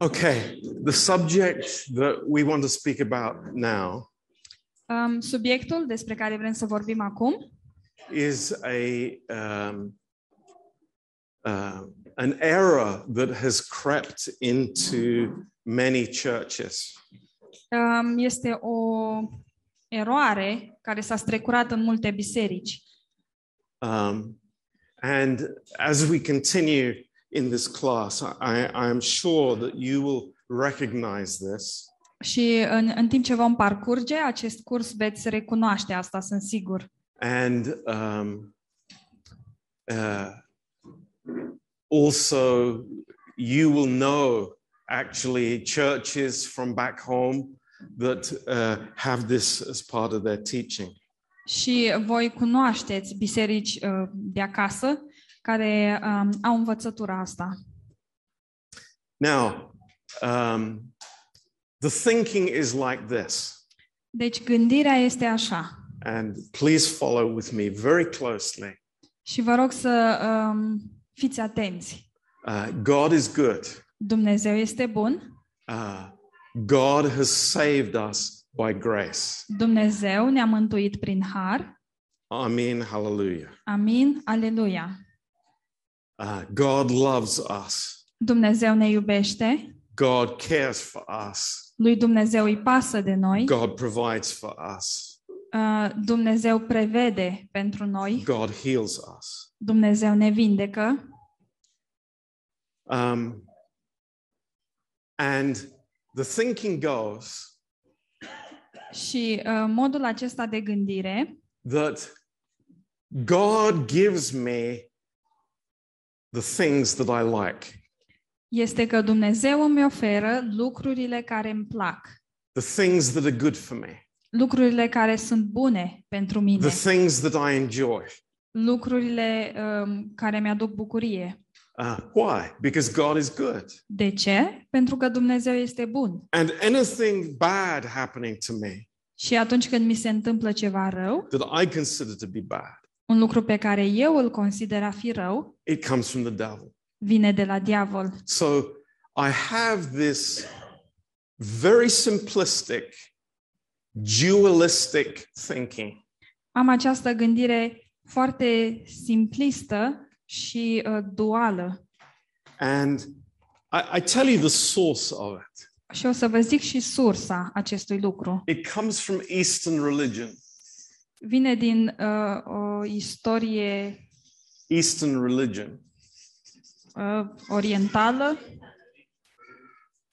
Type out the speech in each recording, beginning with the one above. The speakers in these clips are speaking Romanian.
Okay, the subject that we want to speak about now Um, subiectul despre care vrem să vorbim acum is a um, uh, an error that has crept into many churches. um, este o eroare care s-a strecurat în multe biserici. Um, and as we continue in this class, I, I am sure that you will recognize this. Și în, în timp ce vom parcurge acest curs veți recunoaște asta, sunt sigur. And um, uh, also, you will know actually churches from back home that uh, have this as part of their teaching. Și voi cunoașteți biserici uh, de acasă care um, au învățătura asta. Now, um, the thinking is like this, Deci gândirea este așa. and please follow with me very closely. Și vă rog să um, fiți atenți. Uh, God is good. Dumnezeu este bun. Uh, God has saved us by grace. Dumnezeu ne-a mântuit prin har. Amen. Hallelujah. Amin. Aleluia. Uh, God loves us. Dumnezeu ne iubește. God cares for us. Lui Dumnezeu îi pasă de noi. God provides for us. Uh, Dumnezeu prevede pentru noi. God heals us. Dumnezeu ne vindecă. Um, and the thinking goes Și uh, modul acesta de gândire that God gives me the things that I like, este că Dumnezeu îmi oferă lucrurile care îmi plac, the things that are good for me, lucrurile care sunt bune pentru mine, the things that I enjoy. lucrurile um, care mi-aduc bucurie. Uh, why? Because God is good. De ce? Pentru că Dumnezeu este bun. And anything bad happening to me Și atunci când mi se întâmplă ceva rău, that I consider to be bad, un lucru pe care eu îl consider a fi rău, it comes from the devil. vine de la diavol. So I have this very simplistic, dualistic thinking. Am această gândire foarte simplistă și uh, duală. And I, I tell you the source of it. Și o să vă zic și sursa acestui lucru. It comes from Eastern religion. Vine din uh, o istorie Eastern religion. uh, orientală,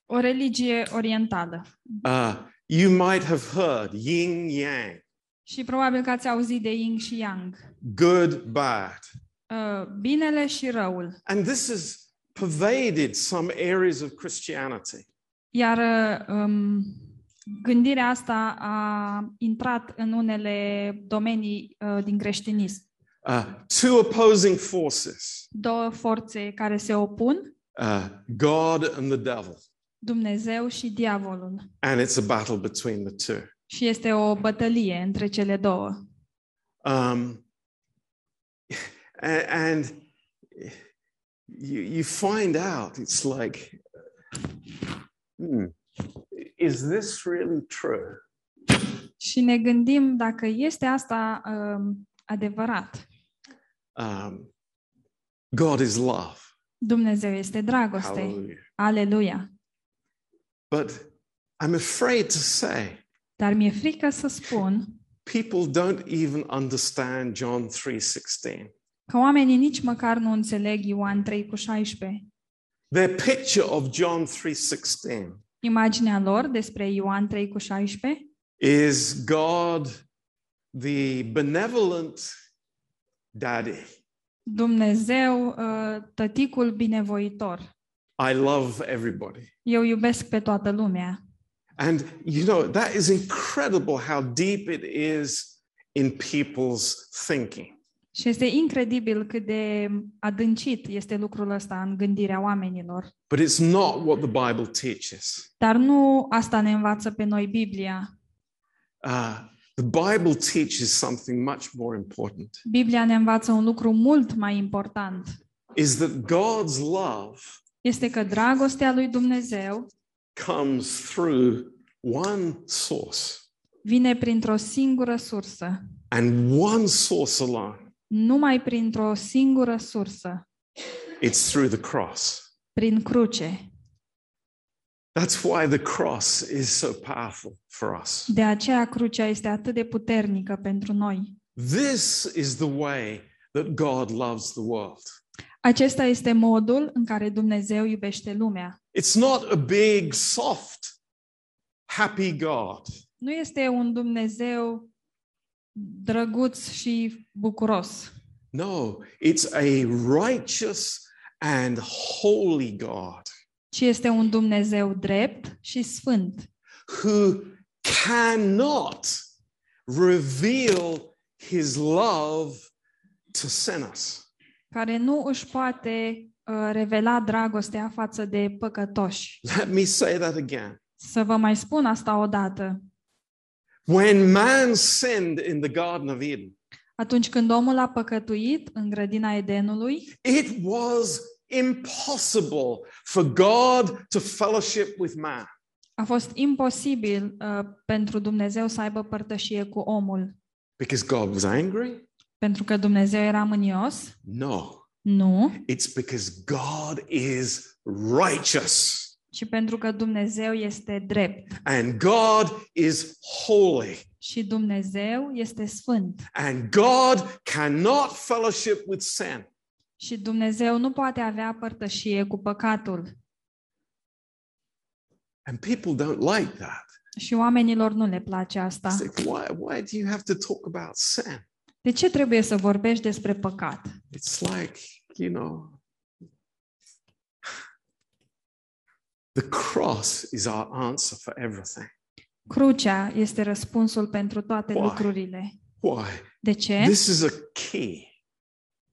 o religie orientală. Uh, you might have heard yin yang, Și probabil că ați auzit de yin și yang. good, bad. Uh, binele și răul. And this has pervaded some areas of Christianity. Iar uh, um, gândirea asta a intrat în unele domenii uh, din creștinism. Uh, two opposing forces Două forțe care se opun, uh, God and the devil. Dumnezeu și diavolul. And it's a battle between the two. Și este o bătălie între cele două. Um, a- and you, you find out, it's like, hmm, is this really true? Și ne gândim dacă este asta um, adevărat. Um, God is love. Dumnezeu este dragoste. Hallelujah. Aleluia. But I'm afraid to say, Dar mi-e frică să spun people don't even understand John 3:16. că oamenii nici măcar nu înțeleg Ioan 3 cu 16. Their picture of John 3:16 Imaginea lor despre Ioan 3 cu 16 is God the benevolent daddy. Dumnezeu, uh, tăticul binevoitor. I love everybody. Eu iubesc pe toată lumea. And you know, that is incredible how deep it is in people's thinking. Și este incredibil cât de adâncit este lucrul ăsta în gândirea oamenilor. But it's not what the Bible teaches. Dar nu asta ne învață pe noi Biblia. Uh, the Bible teaches something much more important Biblia ne învață un lucru mult mai important. is that God's love este că dragostea lui Dumnezeu comes through one source vine printr-o singură sursă, and one source alone. Numai printr-o singură sursă, It's through the cross. prin cruce. That's why the cross is so powerful for us. De aceea crucea este atât de puternică pentru noi. This is the way that God loves the world. Acesta este modul în care Dumnezeu iubește lumea. It's not a big, soft, happy God. Nu este un Dumnezeu drăguț și bucuros, No, it's a righteous and holy God ci este un Dumnezeu drept și sfânt, who cannot reveal his love to sinners. care nu își poate uh, revela dragostea față de păcătoși. Let me say that again. Să vă mai spun asta odată. When man sinned in the Garden of Eden, Atunci când omul a păcătuit în grădina Edenului, it was impossible for God to fellowship with man. a fost imposibil uh, pentru Dumnezeu să aibă părtășie cu omul. Because God was angry? Pentru că Dumnezeu era mânios? No. Nu, It's because God is righteous ci pentru că Dumnezeu este drept and God is holy și Dumnezeu este sfânt. and God cannot fellowship with sin. Și Dumnezeu nu poate avea părtășie cu păcatul. And people don't like that. Și oamenilor nu le place asta. It's like, why, why do you have to talk about sin? De ce trebuie să vorbești despre păcat? It's like, you know, the cross is our answer for everything. Crucea este răspunsul pentru toate Why? lucrurile. Why? De ce? This is a key.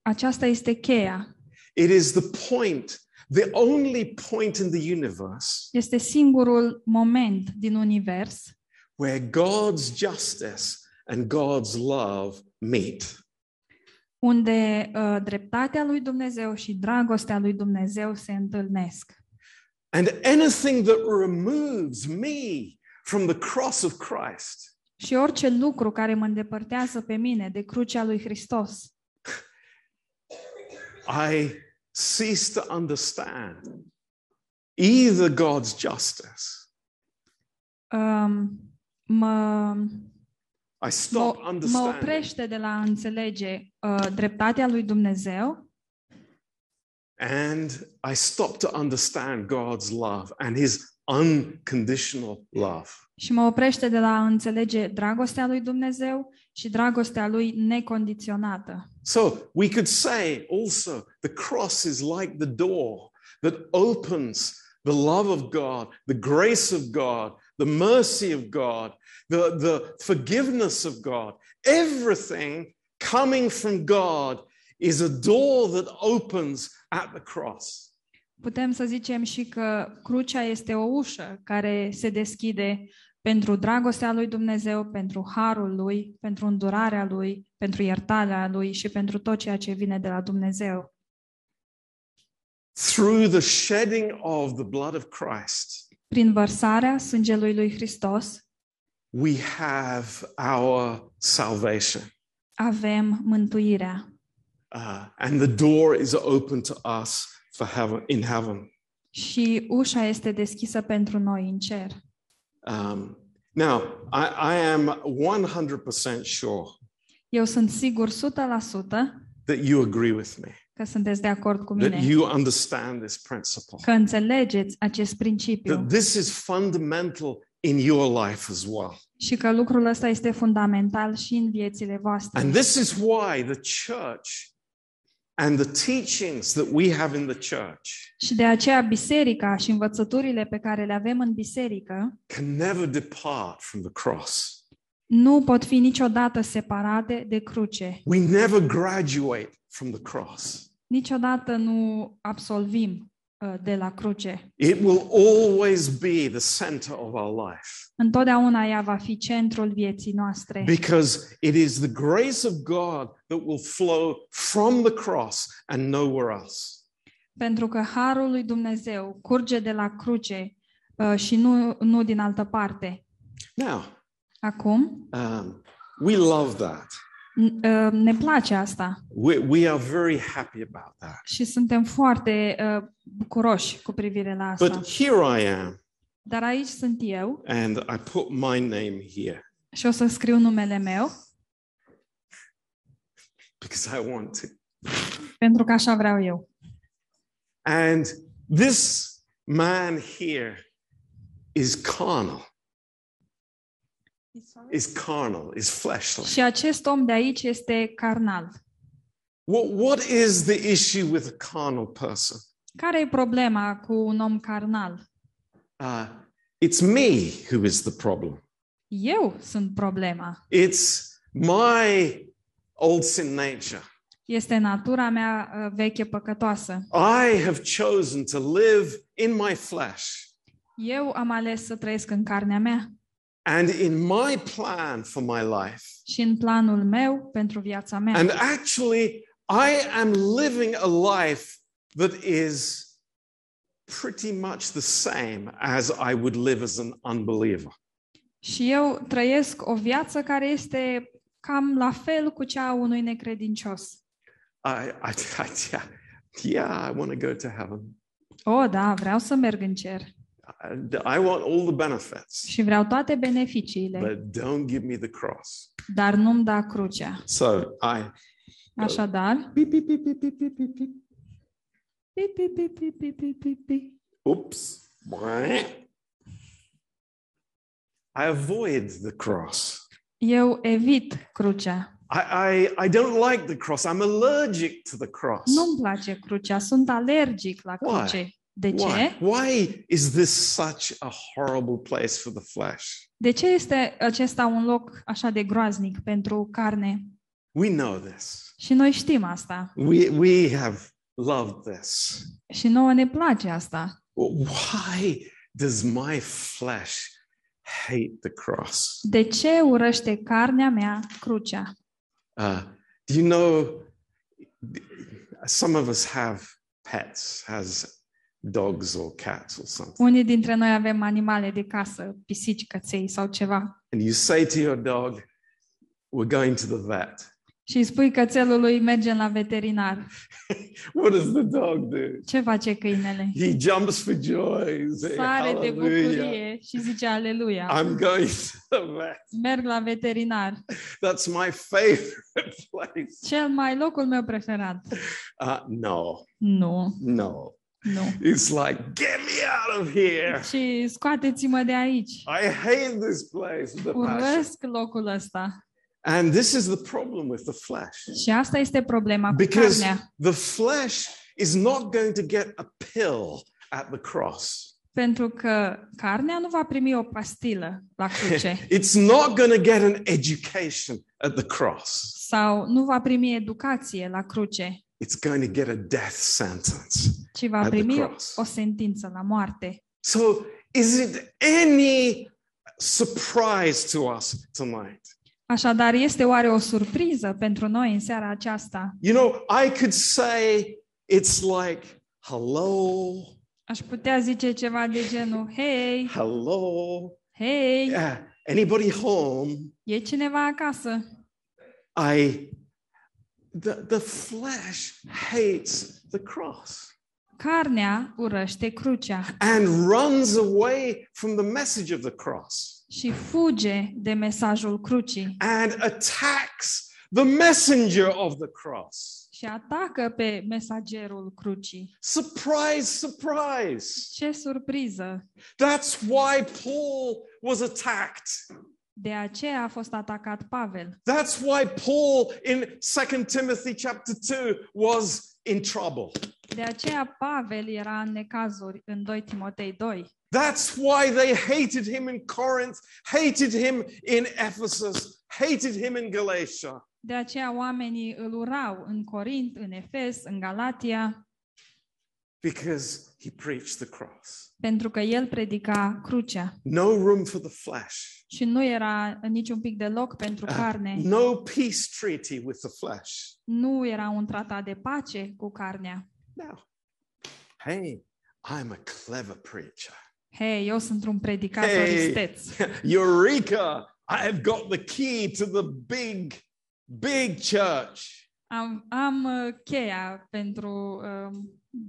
Aceasta este cheia. It is the point, the only point in the universe Este singurul moment din univers where God's justice and God's love meet. unde uh, dreptatea lui Dumnezeu și dragostea lui Dumnezeu se întâlnesc. And anything that removes me from the cross of Christ Și orice lucru care mă îndepărtează pe mine de crucea lui Hristos, I cease to understand either God's justice. um, mă, I stop mă, mă understanding oprește de la a înțelege uh, dreptatea lui Dumnezeu and I stop to understand God's love and his unconditional love. și mă oprește de la a înțelege dragostea lui Dumnezeu și dragostea lui necondiționată. So we could say also the cross is like the door that opens the love of God, the grace of God, the mercy of God, the, the forgiveness of God. Everything coming from God is a door that opens at the cross. Putem să zicem și că crucea este o ușă care se deschide pentru dragostea lui Dumnezeu, pentru harul lui, pentru îndurarea lui, pentru iertarea lui și pentru tot ceea ce vine de la Dumnezeu. Through the shedding of the blood of Christ, Prin vărsarea sângelui lui Hristos we have our salvation. avem mântuirea Uh, and the door is open to us for heaven in heaven. și ușa este deschisă pentru noi în cer. Um, now, I, I am 100% sure Eu sunt sigur 100% that you agree with me, că sunteți de acord cu that mine, you understand this principle, că înțelegeți acest principiu that this is fundamental in your life as well. și că lucrul ăsta este fundamental și în viețile voastre. And this is why the church and the teachings that we have in the church Și de aceea biserica și învățăturile pe care le avem în biserică can never depart from the cross. nu pot fi niciodată separate de cruce. We never graduate from the cross. Niciodată nu absolvim uh, de la cruce. It will always be the center of our life. Întotdeauna ea va fi centrul vieții noastre. Because it is the grace of God that will flow from the cross and nowhere else. Pentru că harul lui Dumnezeu curge de la cruce uh, și nu, nu din altă parte. Now, Acum, um, we love that. N- uh, ne place asta We, we are very happy about that. și suntem foarte uh, bucuroși cu privire la asta. But here I am, Dar aici sunt eu and I put my name here și o să scriu numele meu, because I want to. pentru că așa vreau eu. And this man here is carnal, is carnal, is fleshly. Și acest om de aici este carnal. What, what is the issue with a carnal person? Care e problema cu un om carnal? Uh, it's me who is the problem. Eu sunt problema. It's my old sin nature. Este natura mea uh, veche păcătoasă. I have chosen to live in my flesh. Eu am ales să trăiesc în carnea mea And in my plan for my life, și în planul meu pentru viața mea. and actually, I am living a life that is pretty much the same as I would live as an unbeliever. Și eu trăiesc o viață care este cam la fel cu cea a unui necredincios. I, I, I yeah, yeah, I want to go to heaven. O, da, vreau să merg în cer I want all the benefits. Și vreau toate beneficiile. But don't give me the cross. Dar nu-mi da crucea. So I Așadar. Pip, pip, pip, pip, pip, pip, pip. Pip, pip, pip, pip, pip, pip, pip. Oops. I avoid the cross. Eu evit crucea. I, I, I don't like the cross. I'm allergic to the cross. Nu-mi place crucea. Sunt alergic la cruce. Why? Cruce. De Why? ce? Why is this such a horrible place for the flesh? De ce este acesta un loc așa de groaznic pentru carne? We know this. Și noi știm asta. We, we have loved this. Și nouă ne place asta. Why does my flesh hate the cross? De ce urăște carnea mea crucea? Uh, do you know? Some of us have pets, has dogs or cats or something, Unii dintre noi avem animale de casă, pisici, căței sau ceva. and you say to your dog, "We're going to the vet." Și îi spui cățelului, mergem la veterinar. What does the dog do? Ce face câinele? He jumps for joy. Say, Sare de Hallelujah! bucurie și zice aleluia. I'm going to the vet. Merg la veterinar. That's my favorite place. Cel mai locul meu preferat. Uh, no, Nu, no. Nu. It's like, get me out of here. Și scoateți-mă de aici. I hate this place. with a passion. Urăsc locul ăsta. And this is the problem with the flesh. Și asta este problema cu Because carnea. the flesh is not going to get a pill at the cross. Pentru că carnea nu va primi o pastilă la cruce It's not going to get an education at the cross. sau nu va primi educație la cruce, It's going to get a death sentence. ci va At the primi cross. o sentință la moarte. So, is it any surprise to us tonight? Așadar, este oare o surpriză pentru noi în seara aceasta? You know, I could say it's like, hello, Aș putea zice ceva de genul, hei, hello, hei, yeah, anybody home? e cineva acasă? I, the, the flesh hates the cross Carnea urăște crucea and runs away from the message of the cross și fuge de mesajul crucii and attacks the messenger of the cross. și atacă pe mesagerul crucii. Surprise, surprise. Ce surpriză! That's why Paul was attacked. De aceea a fost atacat Pavel. That's why Paul in 2 Timothy chapter 2 was in trouble. De aceea Pavel era în necazuri în 2 Timotei 2. That's why they hated him in Corinth, hated him in Ephesus, hated him in Galatia. De aceea oamenii îl urau în Corint, în Efes, în Galatia, because he preached the cross. pentru că el predica crucea No room for the flesh. și nu era niciun pic de loc pentru Uh, carne. no peace treaty with the flesh. Nu era un tratat de pace cu carnea. Now, hey, I'm a clever preacher. Hei, eu sunt un predicator Hey. isteț. Eureka! I've got the key to the big, big church. Am, am uh, cheia pentru uh,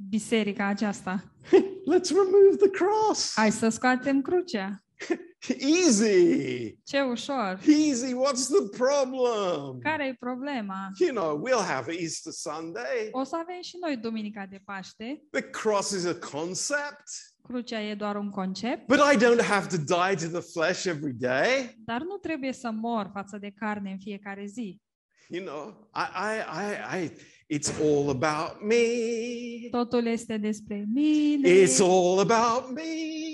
biserica aceasta. Let's remove the cross. Hai să scoatem crucea. Easy. Ce ușor. Easy. What's the problem? Care e problema? You know, we'll have Easter Sunday. O să avem și noi Duminica de Paște. The cross is a concept, Crucea e doar un concept, but I don't have to die to the flesh every day. dar nu trebuie să mor față de carne în fiecare zi. You know, I, I, I, I it's all about me. Totul este despre mine. It's all about me.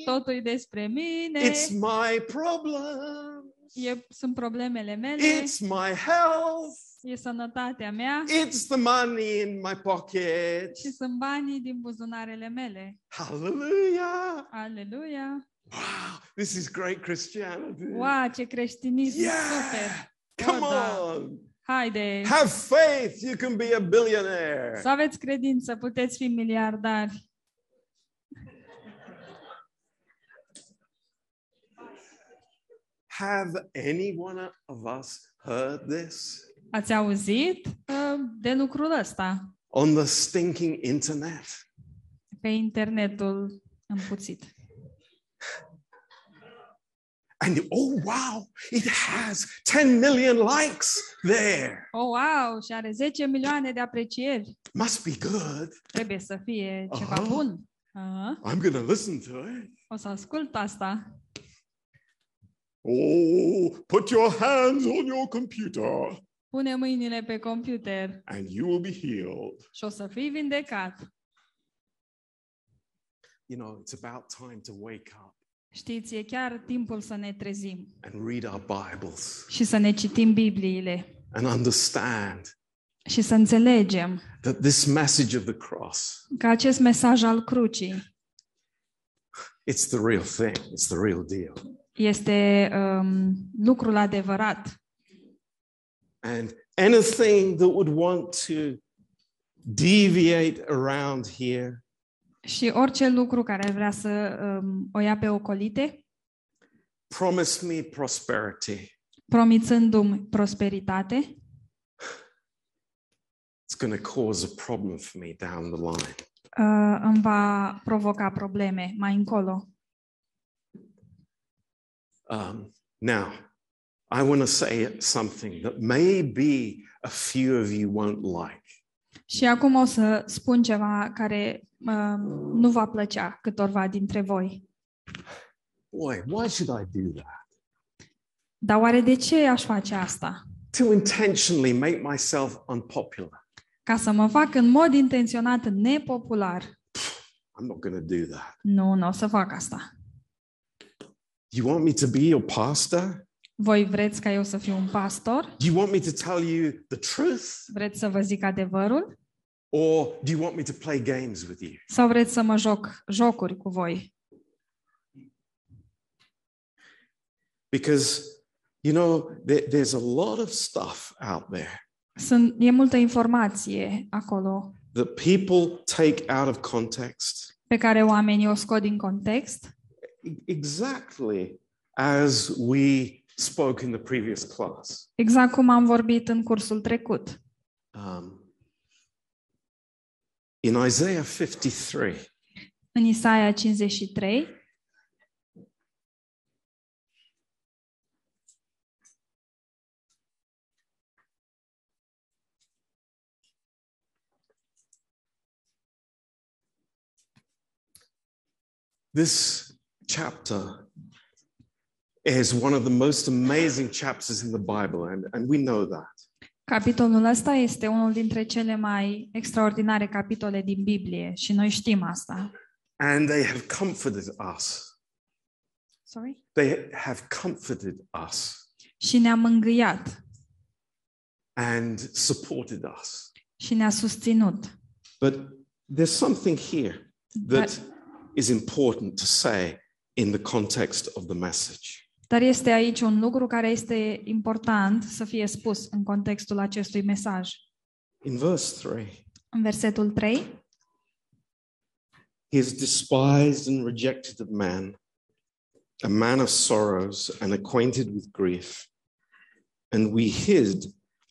Totul e despre mine. It's my problem. E, sunt problemele mele. It's my health. E sănătatea mea. It's the money in my pocket. Și sunt banii din buzunarele mele. Hallelujah. Aleluia! Wow, this is great Christianity. Wow, ce creștinism Yeah. super! Come Oh, da. On. Haide! Have faith. You can be a billionaire. Să aveți credință, puteți fi miliardari. Have any one of us heard this Ați auzit uh, de lucrul ăsta on the stinking internet? pe internetul împuțit. And oh, wow, it has 10 million likes there. Oh, wow! Și are 10 milioane de aprecieri. Must be good. Trebuie să fie ceva Aha. bun. Aha. I'm going to listen to it. O să ascult asta. Oh, put your hands on your computer Pune mâinile pe computer and you will be healed. și o să fii vindecat. You know, it's about time to wake up Știți, e chiar timpul să ne trezim and read our Bibles și să ne citim Bibliile and understand și să înțelegem that this message of the cross, că acest mesaj al crucii it's the real thing, it's the real deal. este um, lucrul adevărat And anything that would want to deviate around here, și orice lucru care vrea să um, o ia pe ocolite, promise me prosperity. promițându-mi prosperitate, It's going to cause a problem for me down the line. uh, îmi va provoca probleme mai încolo. Um, now, I want to say something that maybe a few of you won't like. Și acum o să spun ceva care um, nu va plăcea câtorva dintre voi. Boy, why should I do that? Dar oare de ce aș face asta? To intentionally make myself unpopular. Ca să mă fac în mod intenționat nepopular. I'm not going to do that. Nu, nu o să fac asta. You want me to be your pastor? Voi vreți ca eu să fiu un pastor? Do you want me to tell you the truth? Vreți să vă zic adevărul? Or do you want me to play games with you? Sau vreți să mă joc jocuri cu voi? Because, you know, there, there's a lot of stuff out there Sunt, e multă informație acolo that people take out of context pe care oamenii o scot din context, e- exactly as we spoke in the previous class. exact cum am vorbit în cursul trecut. Um, in Isaiah 53, În Isaia 53, this chapter is one of the most amazing chapters in the Bible, and, and we know that. capitolul ăsta este unul dintre cele mai extraordinare capitole din Biblie și noi știm asta. And they have comforted us. Sorry? They have comforted us Și ne-a mângâiat and supported us. și ne-a susținut. But there's something here that is important to say in the context of the message. Dar este aici un lucru care este important să fie spus în contextul acestui mesaj. In verse 3, În versetul 3, He is despised and rejected of man, a man of sorrows and acquainted with grief. And we hid,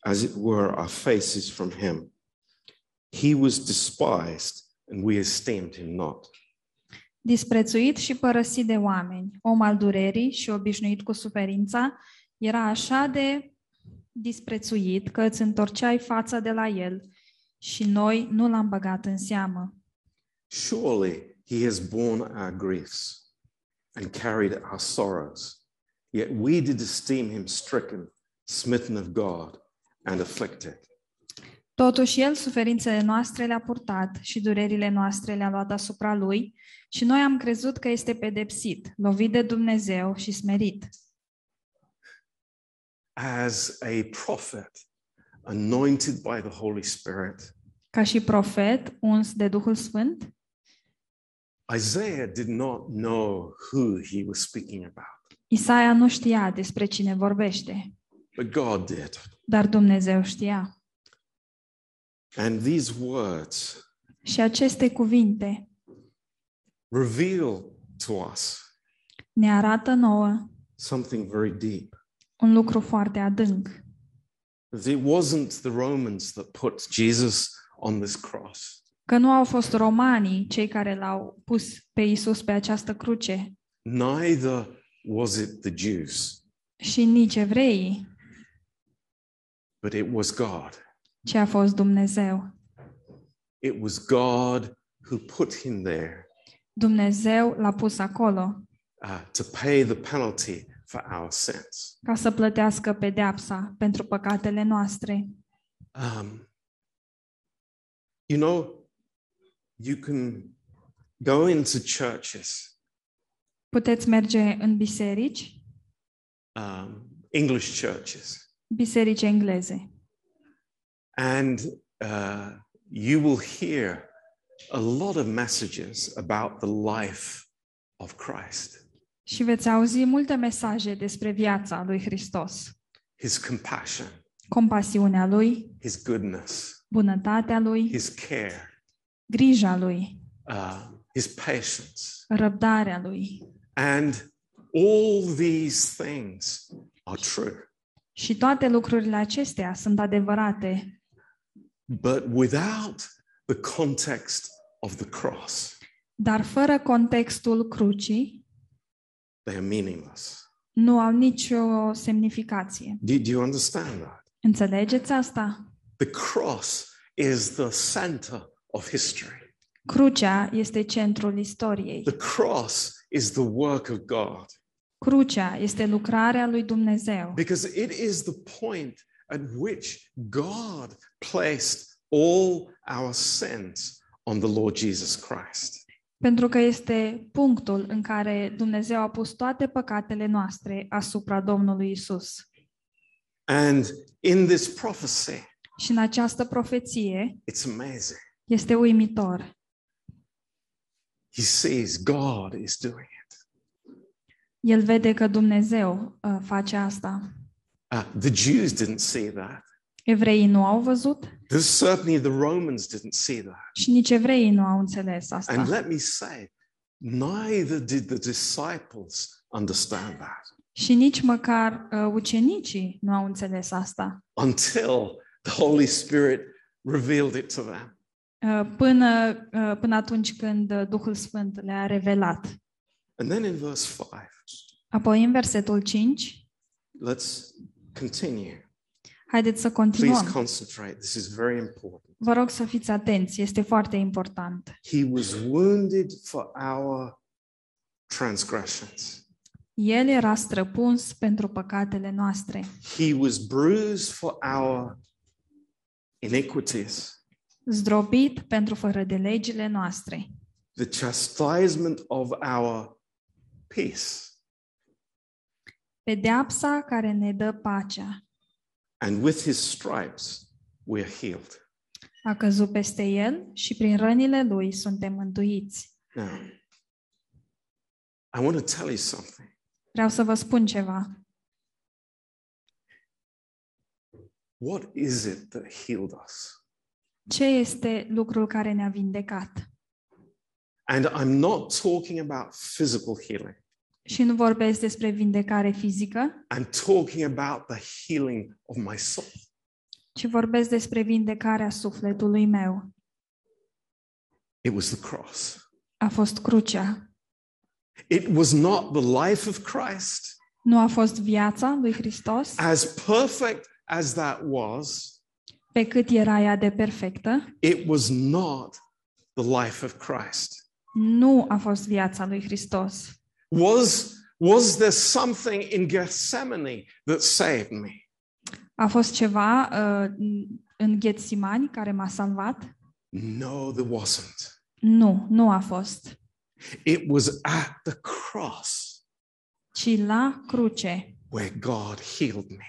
as it were, our faces from him. He was despised, and we esteemed him not. Disprețuit și părăsit de oameni, om al durerii și obișnuit cu suferința, era așa de disprețuit că îți întorceai fața de la el și noi nu l-am băgat în seamă. Surely he has borne our griefs and carried our sorrows. Yet we did esteem him stricken, smitten of God, and afflicted. Totuși el suferințele noastre le-a purtat și durerile noastre le-a luat asupra lui și noi am crezut că este pedepsit, lovit de Dumnezeu și smerit. As a prophet, anointed by the Holy Spirit, Ca și profet, uns de Duhul Sfânt, Isaiah did not know who he was speaking about, Isaia nu știa despre cine vorbește, but God did. dar Dumnezeu știa. And these words Și aceste cuvinte reveal to us ne arată nouă something very deep. un lucru foarte adânc. That It wasn't the Romans that put Jesus on this cross. Că nu au fost romanii cei care l-au pus pe Isus pe această cruce Neither was it the Jews, și nici evreii, but it was God. Ci a fost Dumnezeu. It was God who put him there Dumnezeu l-a pus acolo uh, to pay the penalty for our sins. ca să plătească pedeapsa pentru păcatele noastre. Um, you know, you can go into churches, Puteți merge în biserici, um, English churches, biserici engleze, and uh, you will hear a lot of messages about the life of Christ, și veți auzi multe mesaje despre viața lui Hristos, his compassion, compasiunea lui, his goodness, bunătatea lui, his care, grija lui, uh, his patience. răbdarea lui. And all these things are true. Și toate lucrurile acestea sunt adevărate, But without the context of the cross, dar fără contextul crucii they are meaningless. nu au nicio semnificație. Do, do you understand that? Înțelegeți asta? The cross is the center of history. Crucea este centrul istoriei. The cross is the work of God Crucea este lucrarea lui Dumnezeu, because it is the point at which God placed all our sins on the Lord Jesus Christ. pentru că este punctul în care Dumnezeu a pus toate păcatele noastre asupra Domnului Isus. And in this prophecy, Și în această profeție it's amazing. este uimitor. He sees God is doing it. El vede că Dumnezeu uh, face asta. Uh, the Jews didn't see that. Evreii nu au văzut There's certainly the Romans didn't see that. și nici evreii nu au înțeles And asta. let me say, neither did the disciples understand that Și nici măcar uh, ucenicii nu au înțeles asta. until the Holy Spirit revealed it to them. Uh, Până, uh, până atunci când uh, Duhul Sfânt le-a revelat. And then in verse 5, Apoi, în versetul 5, let's continue. Haideți să Please continuăm. concentrate. This is very important. Vă rog să fiți atenți, este foarte important. He was wounded for our transgressions. El era străpuns pentru păcatele noastre. He was bruised for our iniquities. Zdrobit pentru fără de legile noastre. The chastisement of our peace. Pedeapsa care ne dă pacea. And with his stripes, we are healed. A căzut peste el și prin rănile lui suntem mântuiți. Now, I want to tell you something. Vreau să vă spun ceva. What is it that healed us? Ce este lucrul care ne-a vindecat? And I'm not talking about physical healing. Și nu vorbesc despre vindecare fizică, I'm talking about the healing of my soul. ci vorbesc despre vindecarea sufletului meu. It was the cross. A fost crucea. It was not the life of Christ, Nu a fost viața lui Hristos, as perfect as that was, pe cât era ea de perfectă. it was not the life of Christ. Nu a fost viața lui Hristos. Was, was there something in Gethsemane that saved me? A fost ceva uh, în Ghetsimani care m-a salvat? No, there wasn't. Nu, nu a fost. It was at the cross Ci la cruce. where God healed me.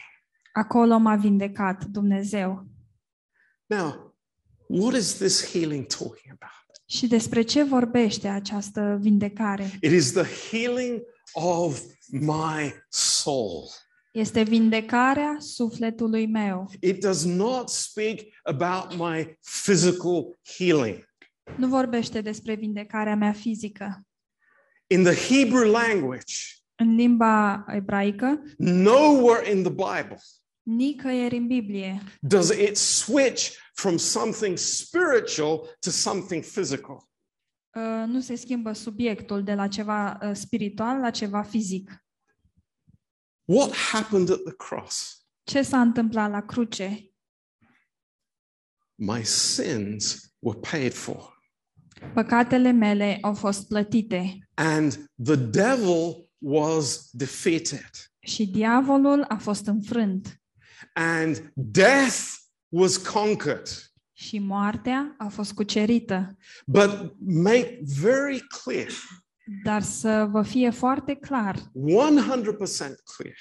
Acolo m-a vindecat Dumnezeu. Now, what is this healing talking about? Și despre ce vorbește această vindecare? It is the healing of my soul. Este vindecarea sufletului meu. It does not speak about my physical healing. Nu vorbește despre vindecarea mea fizică. In the Hebrew language, În limba ebraică, nowhere in the Bible nicăieri în Biblie does it switch from something spiritual to something physical. uh, nu se schimbă subiectul de la ceva uh, spiritual la ceva fizic. What happened at the cross? Ce s-a întâmplat la cruce? My sins were paid for, Păcatele mele au fost plătite and the devil was defeated, și diavolul a fost înfrânt and death was conquered. și moartea a fost cucerită. But make very clear, Dar să vă fie foarte clar, 100% clear,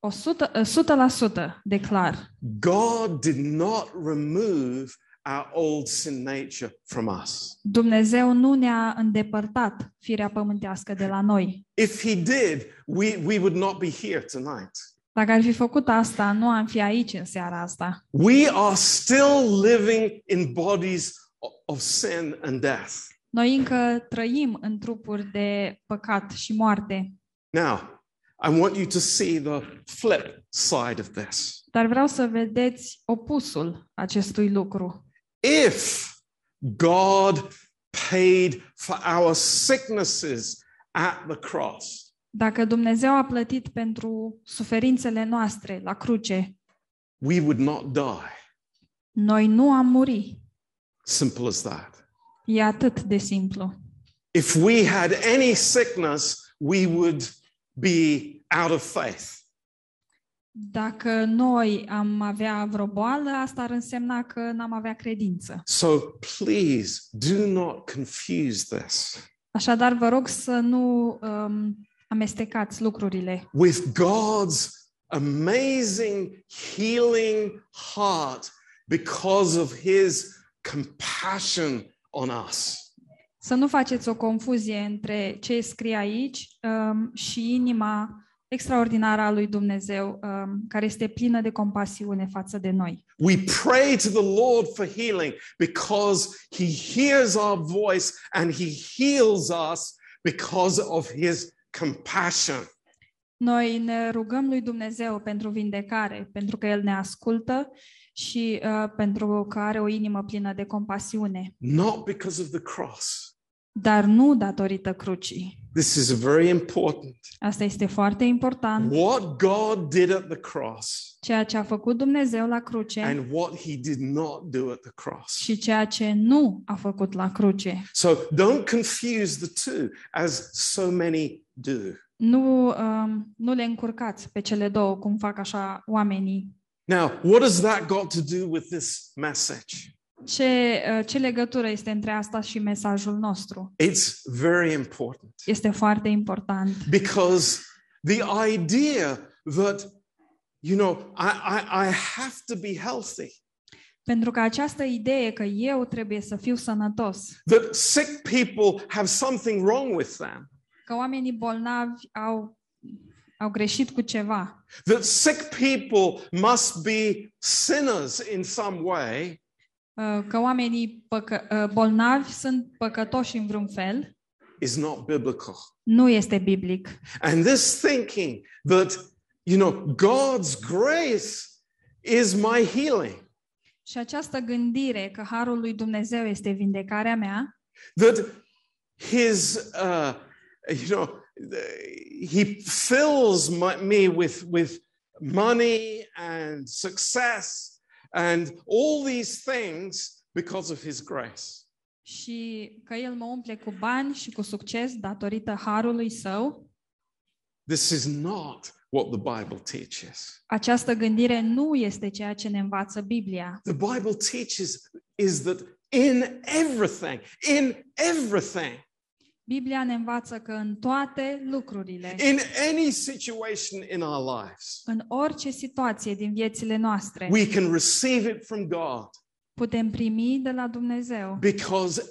100%, 100% de clar, God did not remove our old sin nature from us. Dumnezeu nu ne-a îndepărtat firea pământească de la noi. If He did, we, we would not be here tonight. Dacă ar fi făcut asta, nu am fi aici în seara asta. We are still living in bodies of sin and death. Noi încă trăim în trupuri de păcat și moarte. Now, I want you to see the flip side of this. Dar vreau să vedeți opusul acestui lucru. If God paid for our sicknesses at the cross, Dacă Dumnezeu a plătit pentru suferințele noastre la cruce, we would not die. noi nu am muri. Simple as that. E atât de simplu. If we had any sickness, we would be out of faith. Dacă noi am avea vreo boală, asta ar însemna că n-am avea credință. So please do not confuse this Așadar, vă rog să nu um, amestecați lucrurile with God's amazing healing heart because of his compassion on us. Să nu faceți o confuzie între ce scrie aici um, și inima extraordinară a lui Dumnezeu, um, care este plină de compasiune față de noi. We pray to the Lord for healing because he hears our voice and he heals us because of his compassion. Noi ne rugăm lui Dumnezeu pentru vindecare, pentru că El ne ascultă și uh, pentru că are o inimă plină de compasiune, Not because of the cross. Dar nu datorită crucii. This is very important. Asta este foarte important. What God did at the cross Ceea ce a făcut Dumnezeu la cruce and what he did not do at the cross. și ceea ce nu a făcut la cruce. So don't confuse the two as so many do. Nu, um, nu le încurcați pe cele două, cum fac așa oamenii. Now, what has that got to do with this message? Ce, uh, ce legătură este între asta și mesajul nostru? It's very important. Este foarte important. because the idea that, you know, I, I, I have to be healthy, Pentru că această idee că eu trebuie să fiu sănătos, that sick people have something wrong with them, că oamenii bolnavi au, au greșit cu ceva, that sick people must be sinners in some way, uh, că oamenii păcă, uh, bolnavi sunt păcătoși în vreun fel, is not biblical. nu este biblic. And this thinking that, you know, God's grace is my healing, Și această gândire că harul lui Dumnezeu este vindecarea mea, that his, uh, you know, he fills my, me with, with money and success and all these things because of his grace. și că El mă umple cu bani și cu succes datorită harului său, This is not what the Bible teaches. această gândire nu este ceea ce ne învață Biblia. The Bible teaches is that in everything, in everything, Biblia ne învață că în toate lucrurile, in any situation in our lives, în orice situație din viețile noastre, we can receive it from God putem primi de la Dumnezeu, because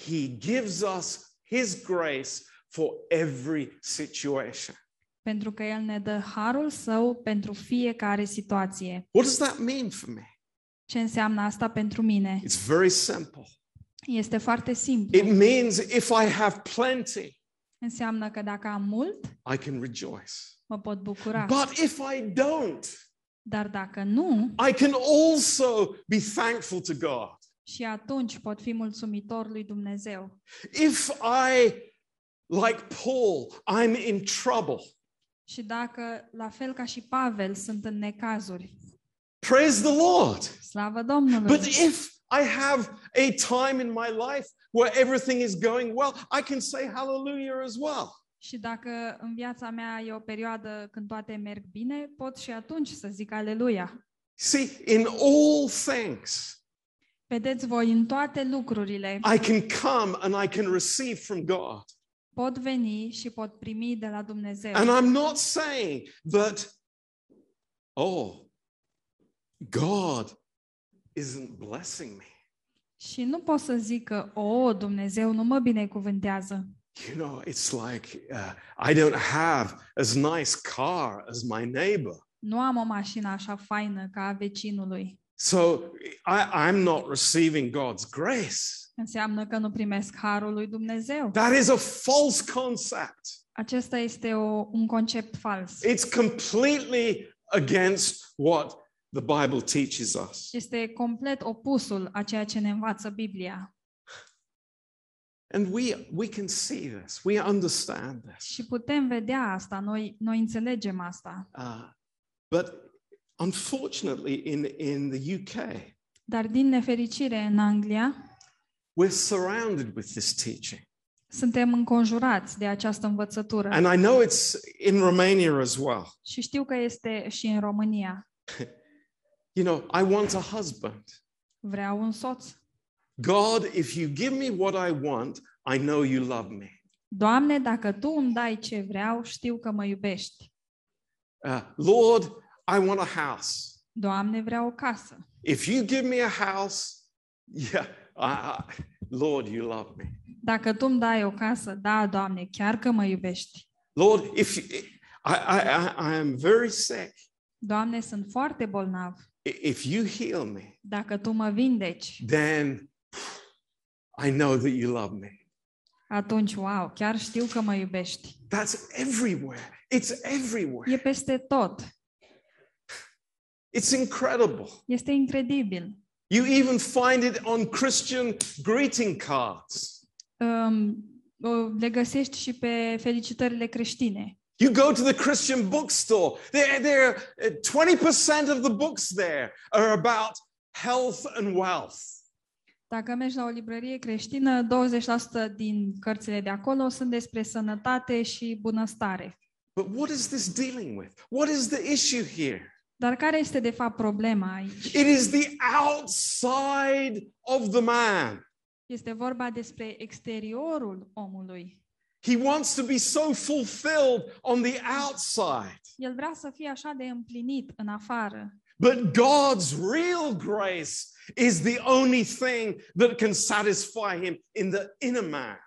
He gives us His grace for every situation. pentru că El ne dă harul său pentru fiecare situație. What does that mean for me? Ce înseamnă asta pentru mine? It's very simple. Este foarte simplu. It means if I have plenty, Înseamnă că dacă am mult, I can rejoice. mă pot bucura. But if I don't, Dar dacă nu, I can also be thankful to God. și atunci pot fi mulțumitor lui Dumnezeu. If I, like Paul, I'm in trouble, Și dacă, la fel ca și Pavel, sunt în necazuri, praise the Lord. slavă Domnului. But if I have a time in my life where everything is going well, I can say hallelujah as well. Și dacă în viața mea e o perioadă când toate merg bine, pot și atunci să zic aleluia. See, in all things, Vedeți voi, în toate lucrurile I can come and I can receive from God. pot veni și pot primi de la Dumnezeu. And I'm not saying that, oh, God isn't blessing me. Și nu pot să zic că, o, Dumnezeu nu mă binecuvântează. You know, it's like uh, I don't have as nice car as my neighbor. Nu am o mașină așa faină ca a vecinului. So I, I'm not receiving God's grace. Înseamnă că nu primesc harul lui Dumnezeu. That is a false concept. Acesta este o, un concept fals. It's completely against what the Bible teaches us. Este complet opusul a ceea ce ne învață Biblia. And we, we can see this, we understand this. Și putem vedea asta, noi, noi înțelegem asta. Uh, but unfortunately, in, in the UK, Dar din nefericire în Anglia, we're surrounded with this teaching. suntem înconjurați de această învățătură. And I know it's in Romania as well. Și știu că este și în România. You know, I want a husband. Vreau un soț. God, if you give me what I want, I know you love me. Doamne, dacă Tu îmi dai ce vreau, știu că mă iubești. Uh, Lord, I want a house. Doamne, vreau o casă. If you give me a house, yeah, I, I, Lord, you love me. Dacă Tu îmi dai o casă, da, Doamne, chiar că mă iubești. Lord, if you, I, I, I, I am very sick, Doamne, sunt foarte bolnav. I- if you heal me, Dacă Tu mă vindeci, then I know that you love me. atunci, wow, chiar știu că mă iubești. That's everywhere. It's everywhere. E peste tot. It's incredible. Este incredibil. You even find it on Christian greeting cards. Um, o- le găsești și pe felicitările creștine. You go to the Christian bookstore. There, there, uh, 20% of the books there are about health and wealth. Dacă mergi la o librărie creștină, 20% din cărțile de acolo sunt despre sănătate și bunăstare. But what is this dealing with? What is the issue here? Dar care este de fapt problema aici? It is the outside of the man. Este vorba despre exteriorul omului. He wants to be so fulfilled on the outside. El vrea să fie așa de împlinit în afară. But God's real grace is the only thing that can satisfy him in the inner man.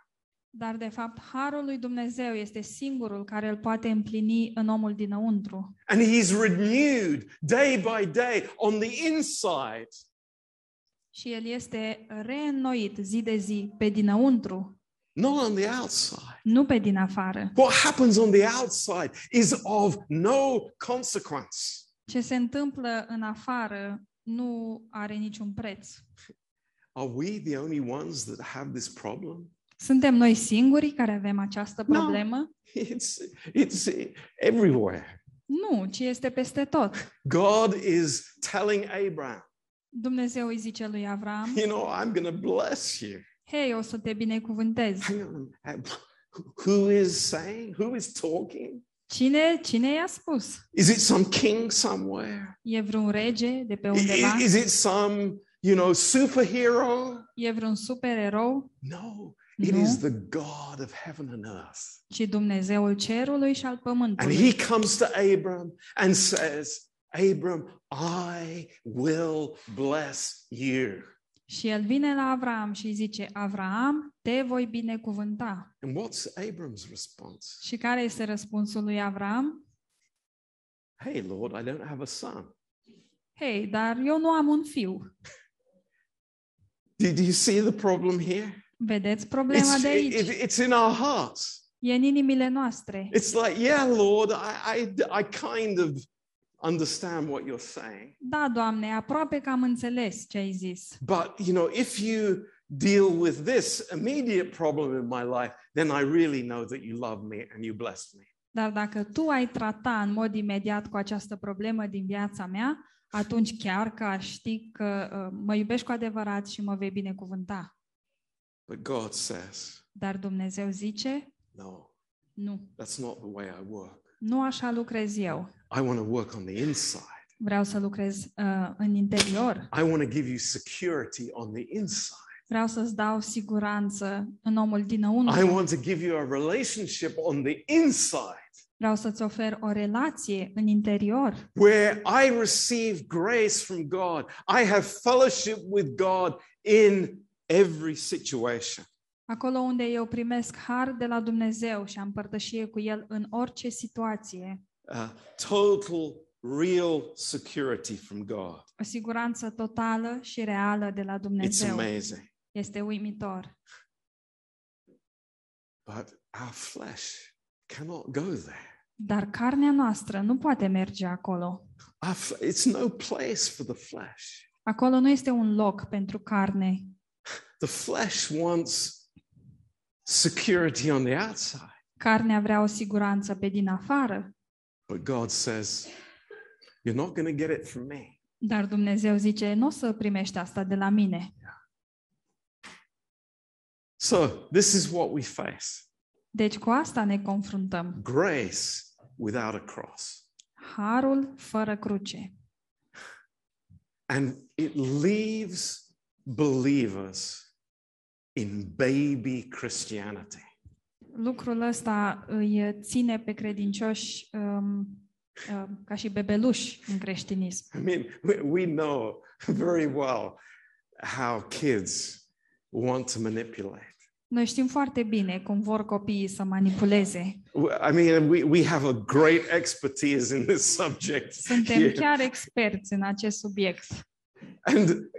Dar de fapt, harul lui Dumnezeu este singurul care îl poate împlini în omul dinăuntru. And he's renewed day by day on the inside. Și el este reînnoit zi de zi pe dinăuntru, not on the outside. nu pe din afară. What happens on the outside is of no consequence. Ce se întâmplă în afară nu are niciun preț. Are we the only ones that have this problem? Suntem noi singurii care avem această No. problemă? It's, it's everywhere. Nu, ci este peste tot. God is telling Abraham, Dumnezeu îi zice lui Avram, you know, I'm going to bless you. Hei, o să te binecuvântez. Hang on. Who is saying? Who is talking? Cine, cine i-a spus? Is it some king somewhere? E vreun rege de pe undeva? i- Is it some, you know, superhero? E vreun supererou? No, it No. is the God of heaven and earth. Ci Dumnezeul cerului și al And he comes to Abram and says, Abram, I will bless you. Și el vine la Avram și îi zice, Avram, te voi binecuvânta. And what's Abram's response? Și care este răspunsul lui Avram? Hey, Lord, I don't have a son. Hei, dar eu nu am un fiu. Do, do you see the problem here? Vedeți problema It's, de aici? it- it's in our hearts. E în inimile noastre. It's like, yeah, Lord, I, I, I kind of understand what you're saying. Da, Doamne, aproape că am înțeles ce ai zis. But, you know, if you deal with this immediate problem in my life, then I really know that you love me and you blessed me. Dar dacă tu ai trata în mod imediat cu această problemă din viața mea, atunci chiar că aș ști că uh, mă iubești cu adevărat și mă vei binecuvânta. But God says, Dar Dumnezeu zice, no, nu, that's not the way I work. Nu așa lucrez eu. I want to work on the inside. Vreau să lucrez uh, în interior. I want to give you security on the inside. Vreau să-ți dau siguranță în omul I dinăuntru. want to give you a relationship on the inside Vreau să-ți ofer o relație în interior, where I receive grace from God. I have fellowship with God in every situation. Acolo unde eu primesc har de la Dumnezeu și am părtășie cu El în orice situație. Uh, total, real security from God. O siguranță totală și reală de la It's Dumnezeu. amazing. Este uimitor. But our flesh cannot go there. Dar carnea noastră nu poate merge acolo. Our f- it's no place for the flesh. Acolo nu este un loc pentru carne. The flesh wants security on the outside. Carnea vrea o siguranță pe din afară, But God says, You're not going to get it from me. dar Dumnezeu zice, nu o să primești asta de la mine. So, this is what we face Deci cu asta ne confruntăm. grace without a cross. Harul fără cruce. And it leaves believers in baby Christianity. Lucrul ăsta îi ține pe credincioși um, uh, ca și bebeluși în creștinism. I mean, we, we know very well how kids want to manipulate. Noi știm foarte bine cum vor copiii să manipuleze. I mean, we, we have a great expertise in this subject. Suntem here. chiar experți în acest subiect. And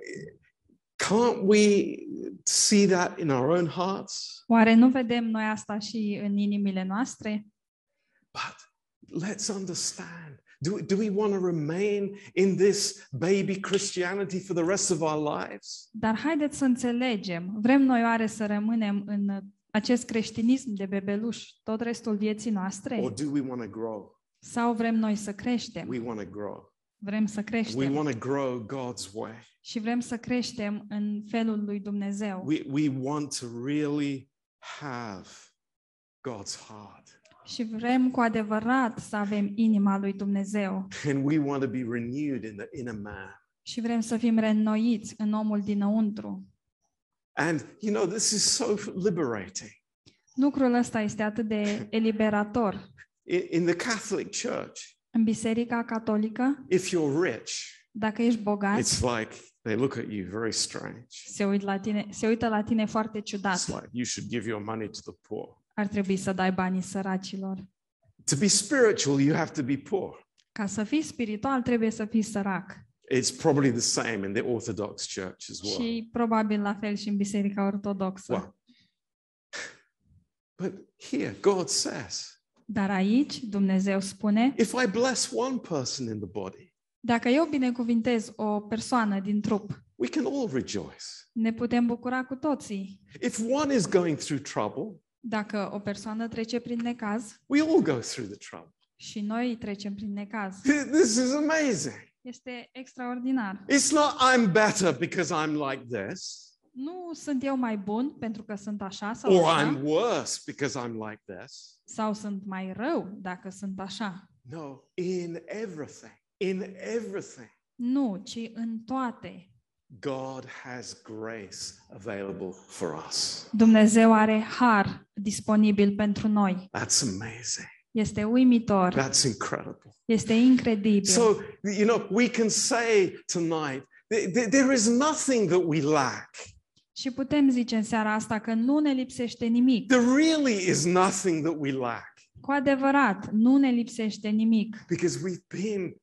can't we see that in our own hearts? Oare nu vedem noi asta și în inimile noastre? But let's understand. Do, do we want to remain in this baby Christianity for the rest of our lives? Dar haideți să înțelegem, vrem noi oare să rămânem în acest creștinism de bebeluș tot restul vieții noastre? Or do we want to grow? Sau vrem noi să creștem? We want to grow. Vrem să We creștem want to grow God's way. și vrem să creștem în felul lui Dumnezeu. We, we want to really have God's heart. Și vrem cu adevărat să avem inima lui Dumnezeu. And we want to be renewed in the inner man. Și vrem să fim reînnoiți în omul dinăuntru. And, you know, this is so liberating. Lucrul ăsta este atât de eliberator. In, in the Catholic Church, În Biserica Catolică, if you're rich, dacă ești bogat, it's like they look at you very strange. se, uit la tine, se uită la tine foarte ciudat. It's like you should give your money to the poor. Ar trebui să dai banii săracilor. To be spiritual, you have to be poor. Ca să fii spiritual, trebuie să fii sărac. It's probably the same in the Orthodox Church as well. Și probabil la fel și în Biserica Ortodoxă. Well, but here, God says, Dar aici Dumnezeu spune, if I bless one person in the body, dacă eu binecuvintez o persoană din trup, we can all rejoice. ne putem bucura cu toții. If one is going through trouble, Dacă o persoană trece prin necaz we all go through the trouble. și noi trecem prin necaz, This is amazing. este extraordinar. It's not I'm better because I'm like this, Nu sunt eu mai bun pentru că sunt așa sau or așa, I'm worse because I'm like this. Sau sunt mai rău dacă sunt așa. No, in everything, in everything, Nu, ci în toate. God has grace available for us. Dumnezeu are har disponibil pentru noi. That's amazing. Este uimitor, That's incredible. este incredibil. So, you know, we can say tonight, th- th- there is nothing that we lack. Și putem zice în seara asta că nu ne lipsește nimic. There really is nothing that we lack Cu adevărat, nu ne lipsește nimic. because we've been,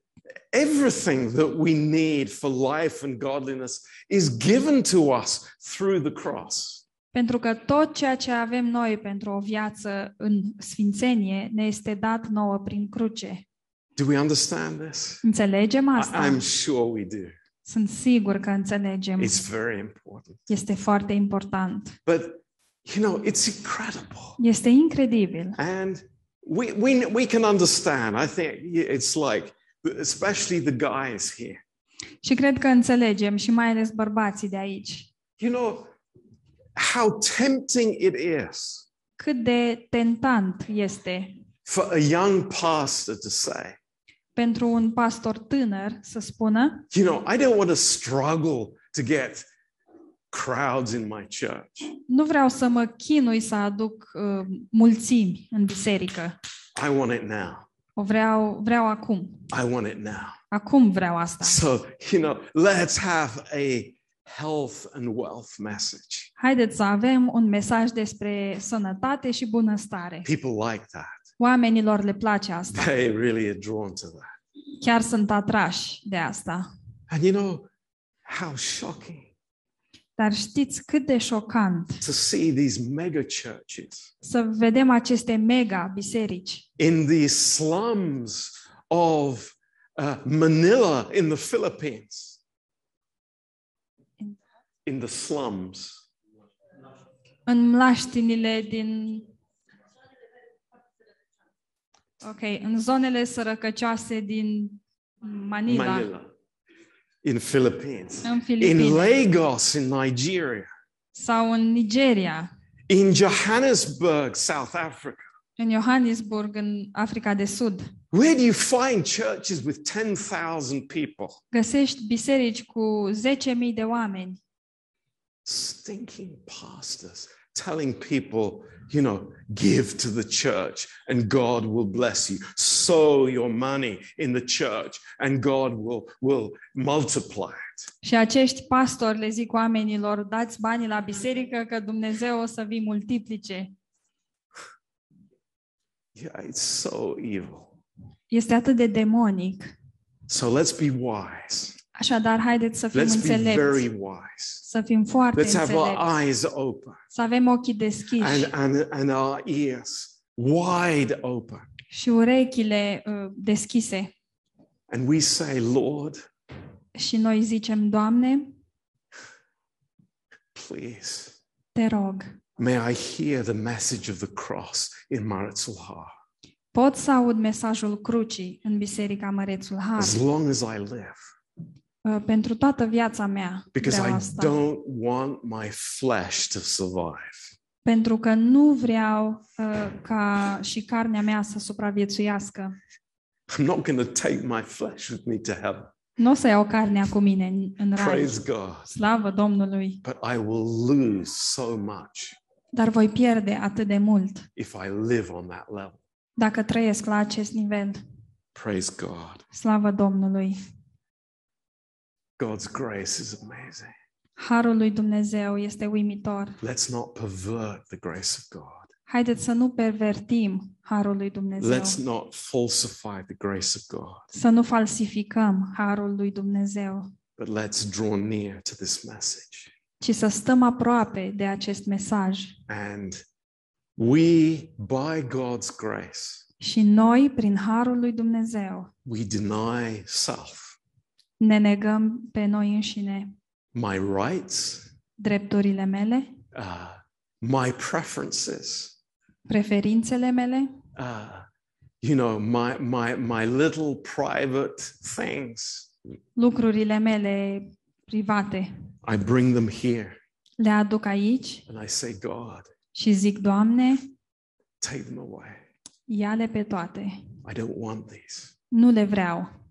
everything that we need for life and godliness is given to us through the cross. Pentru că tot ceea ce avem noi pentru o viață în sfințenie ne este dat nouă prin cruce. Do we understand this? Înțelegem I- asta? I'm sure we do. Sunt sigur că înțelegem. It's very important. Este foarte important. But, you know, it's incredible. Este incredibil. And we, we, we can understand. I think it's like, especially the guys here. Și cred că înțelegem și mai ales bărbații de aici. You know how tempting it is Cât de tentant este for a young pastor to say, pentru un pastor tânăr să spună you know, I don't want to struggle to get crowds in my church. nu vreau să mă chinui să aduc uh, mulțimi în biserică. I want it now. O vreau, vreau acum. I want it now. Acum vreau asta. So, you know, let's have a health and wealth message. Haideți să avem un mesaj despre sănătate și bunăstare. People like that. Oamenilor le place asta. They really are drawn to that. Chiar sunt atrași de asta. And you know how shocking Dar știți cât de șocant to see these mega churches să vedem aceste mega biserici in these slums of uh, Manila in the Philippines. In the slums. în mlaștinile din Ok, în zonele sărăcăcioase din Manila, Manila. In Philippines. în In Filipine Lagos in Nigeria. sau în Nigeria, In Johannesburg, South Africa. în Johannesburg, în Africa de Sud. Where do you find churches with 10,000 people? Găsești biserici cu 10.000 de oameni, Stinking pastors telling people, you know, give to the church and God will bless you. Sow your money in the church and God will, will multiply it. Și acești pastori le zic oamenilor, dați banii la biserică că Dumnezeu o să vi multiplice. Yeah, it's so evil. Este atât de demonic. So let's be wise. Așadar, haideți să fim Let's be very înțelepți, wise. să fim foarte Let's have our înțelepți, eyes open să avem ochii deschiși and, and, and our ears wide open. și urechile uh, deschise. And we say, Lord, Și noi zicem, Doamne, please, te rog, may I hear the message of the cross in Maritzulha pot să aud mesajul crucii în Biserica Mărețul Har as long as I live. Uh, pentru toată viața mea. Because Vreau I asta. don't want my flesh to survive. Pentru că nu vreau uh, ca și carnea mea să supraviețuiască. I'm not going to take my flesh with me to heaven. Nu o să iau carnea cu mine în, în rai. Praise God. Slavă Domnului! But I will lose so much Dar voi pierde atât de mult if I live on that level. dacă trăiesc la acest nivel. Praise God. Slavă Domnului! God's grace is amazing. Harul lui Dumnezeu este uimitor. Let's not pervert the grace of God. Haideți să nu pervertim harul lui Dumnezeu. Let's not falsify the grace of God, Să nu falsificăm harul lui Dumnezeu, but let's draw near to this message. ci să stăm aproape de acest mesaj. And we, by God's grace, Și noi, prin harul lui Dumnezeu, we deny self, ne negăm pe noi înșine my rights, drepturile mele, uh, my preferences, preferințele mele, uh, you know, my, my, my little private things. lucrurile mele private. I bring them here Le aduc aici and I say, God, și zic, Doamne, take them away. ia-le pe toate. I don't want these. Nu le vreau.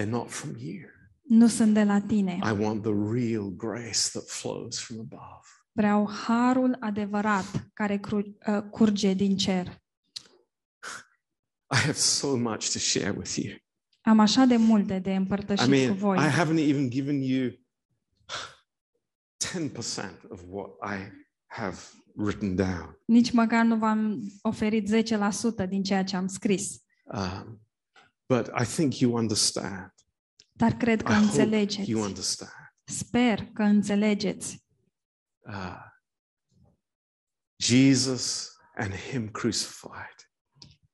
They're not from you. Nu sunt de la tine. I want the real grace that flows from above. Vreau harul adevărat care cru- uh, curge din cer. I have so much to share with you. Am așa de multe de I împărtășit mean, cu voi. I haven't even given you 10% of what I have written down. Nici măcar nu v-am oferit 10% din ceea ce am scris. Um, but I think you understand. Dar cred că I hope înțelegeți. you understand. Sper că înțelegeți. Uh, Jesus and Him crucified.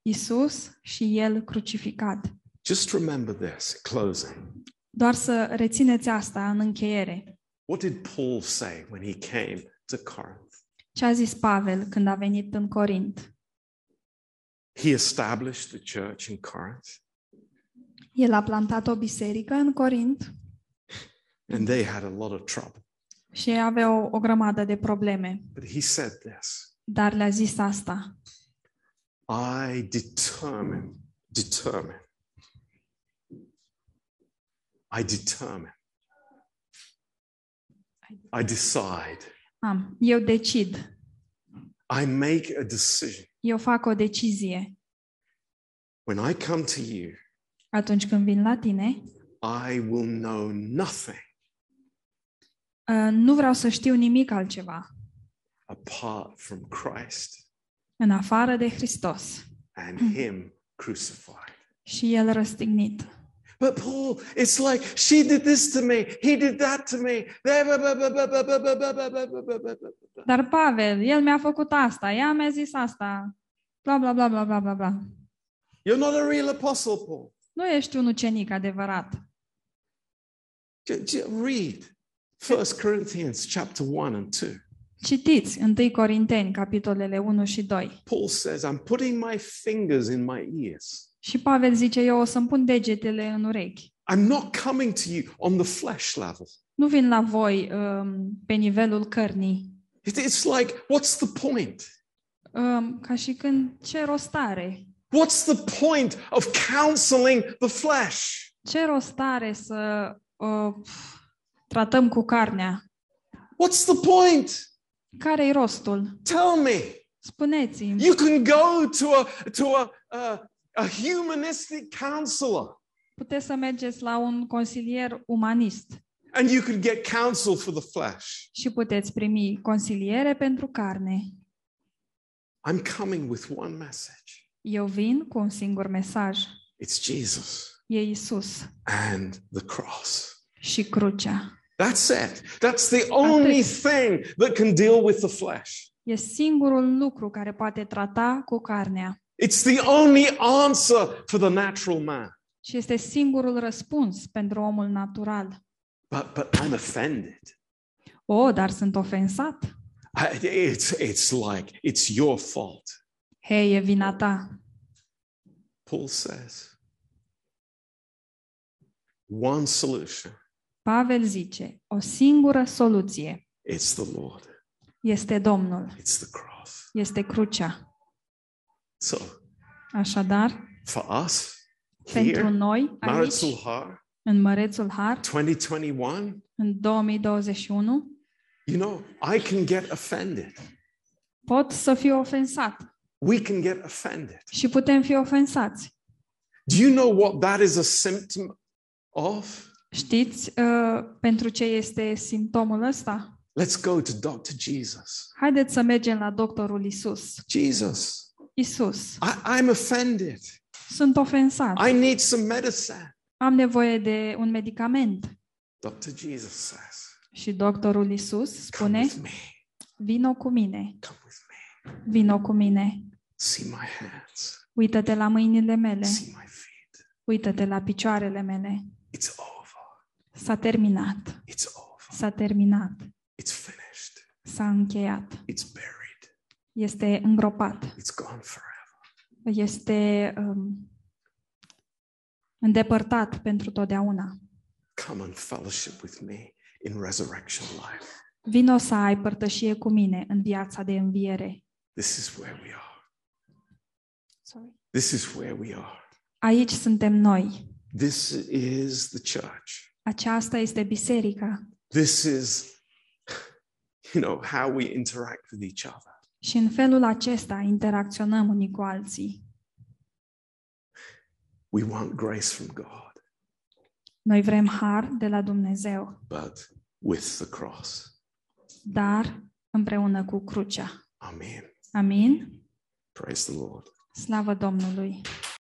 Isus și El crucificat. Just remember this in closing. Doar să rețineți asta în încheiere. What did Paul say when he came to Corinth? Ce a zis Pavel când a venit în Corint? He established the church in Corinth, El a plantat o biserică în Corint and they had a lot of trouble. și ei aveau o grămadă de probleme. But he said this Dar le-a zis asta. I determine, determine. I determine. I decide. Am, eu decid. I make a decision. Eu fac o decizie. When I come to you, Atunci când vin la tine, I will know nothing uh, nu vreau să știu nimic altceva apart from Christ în afară de Hristos and Him crucified. și El răstignit. But Paul, it's like she did this to me, he did that to me. Dar Pavel, el mi-a făcut asta, ea mi-a zis asta, bla bla bla bla bla bla bla. You're not a real apostle, Paul. Nu ești un ucenic adevărat. J- j- Read 1 Corinthians chapter 1 and 2. Citiți 1 Corinteni, capitolele 1 și 2. Paul says, I'm putting my fingers in my ears. Și Pavel zice, eu o să-mi pun degetele în urechi. I'm not coming to you on the flesh level. Nu vin la voi um, pe nivelul cărnii, It- It's like, what's the point? um, ca și când ce rost are? What's the point of counseling the flesh? Ce rost are să uh, tratăm cu carnea? What's the point? Care-i rostul? Tell me. Spuneți-mi. You can go to a to a, a, a humanistic counselor Puteți să mergeți la un consilier umanist and you could get counsel for the flesh. și puteți primi consiliere pentru carne. I'm coming with one message. Eu vin cu un singur mesaj. It's Jesus E Isus and the cross. și crucea. That's it. That's the only thing that can deal with the flesh. E singurul lucru care poate trata cu carnea It's the only answer for the natural man. și este singurul răspuns pentru omul natural. But but I'm offended. O, dar sunt ofensat. I, it's it's like it's your fault. Hei, e vina ta. Paul says. One solution. Pavel zice, o singură soluție It's the Lord. este Domnul, It's the cross. este crucea. So Așadar, for us pentru here, noi, Maritzul aici, Har, în Mărețul Har, 2021, în 2021, you know, I can get offended. pot să fiu ofensat We can get offended. și putem fi ofensați. Do you know what that is a symptom of? Știți uh, pentru ce este simptomul ăsta? Let's go to Dr. Jesus. Haideți să mergem la doctorul Isus. Jesus, Isus, I, I'm offended. sunt ofensat. I need some medicine. Am nevoie de un medicament. Dr. Jesus says, Și doctorul Isus Come spune, with me. vino cu mine, Come with me. Vino cu mine. See my hands. Uită-te la mâinile mele, See my feet. uită-te la picioarele mele. It's over. S-a terminat, It's over. s-a terminat, It's finished. s-a încheiat. It's buried. Este îngropat, It's gone forever. este um, îndepărtat pentru totdeauna. Come and fellowship with me in resurrection life. Vino să ai părtășie cu mine în viața de înviere. This is where we are. Sorry. This is where we are. Aici suntem noi. This is the church. Aceasta este biserica. This is, you know, how we interact with each other. Și în felul acesta interacționăm unii cu alții. We want grace from God, Noi vrem har de la Dumnezeu, but with the cross. dar împreună cu crucea. Amen. Amin? Praise the Lord. Slavă Domnului!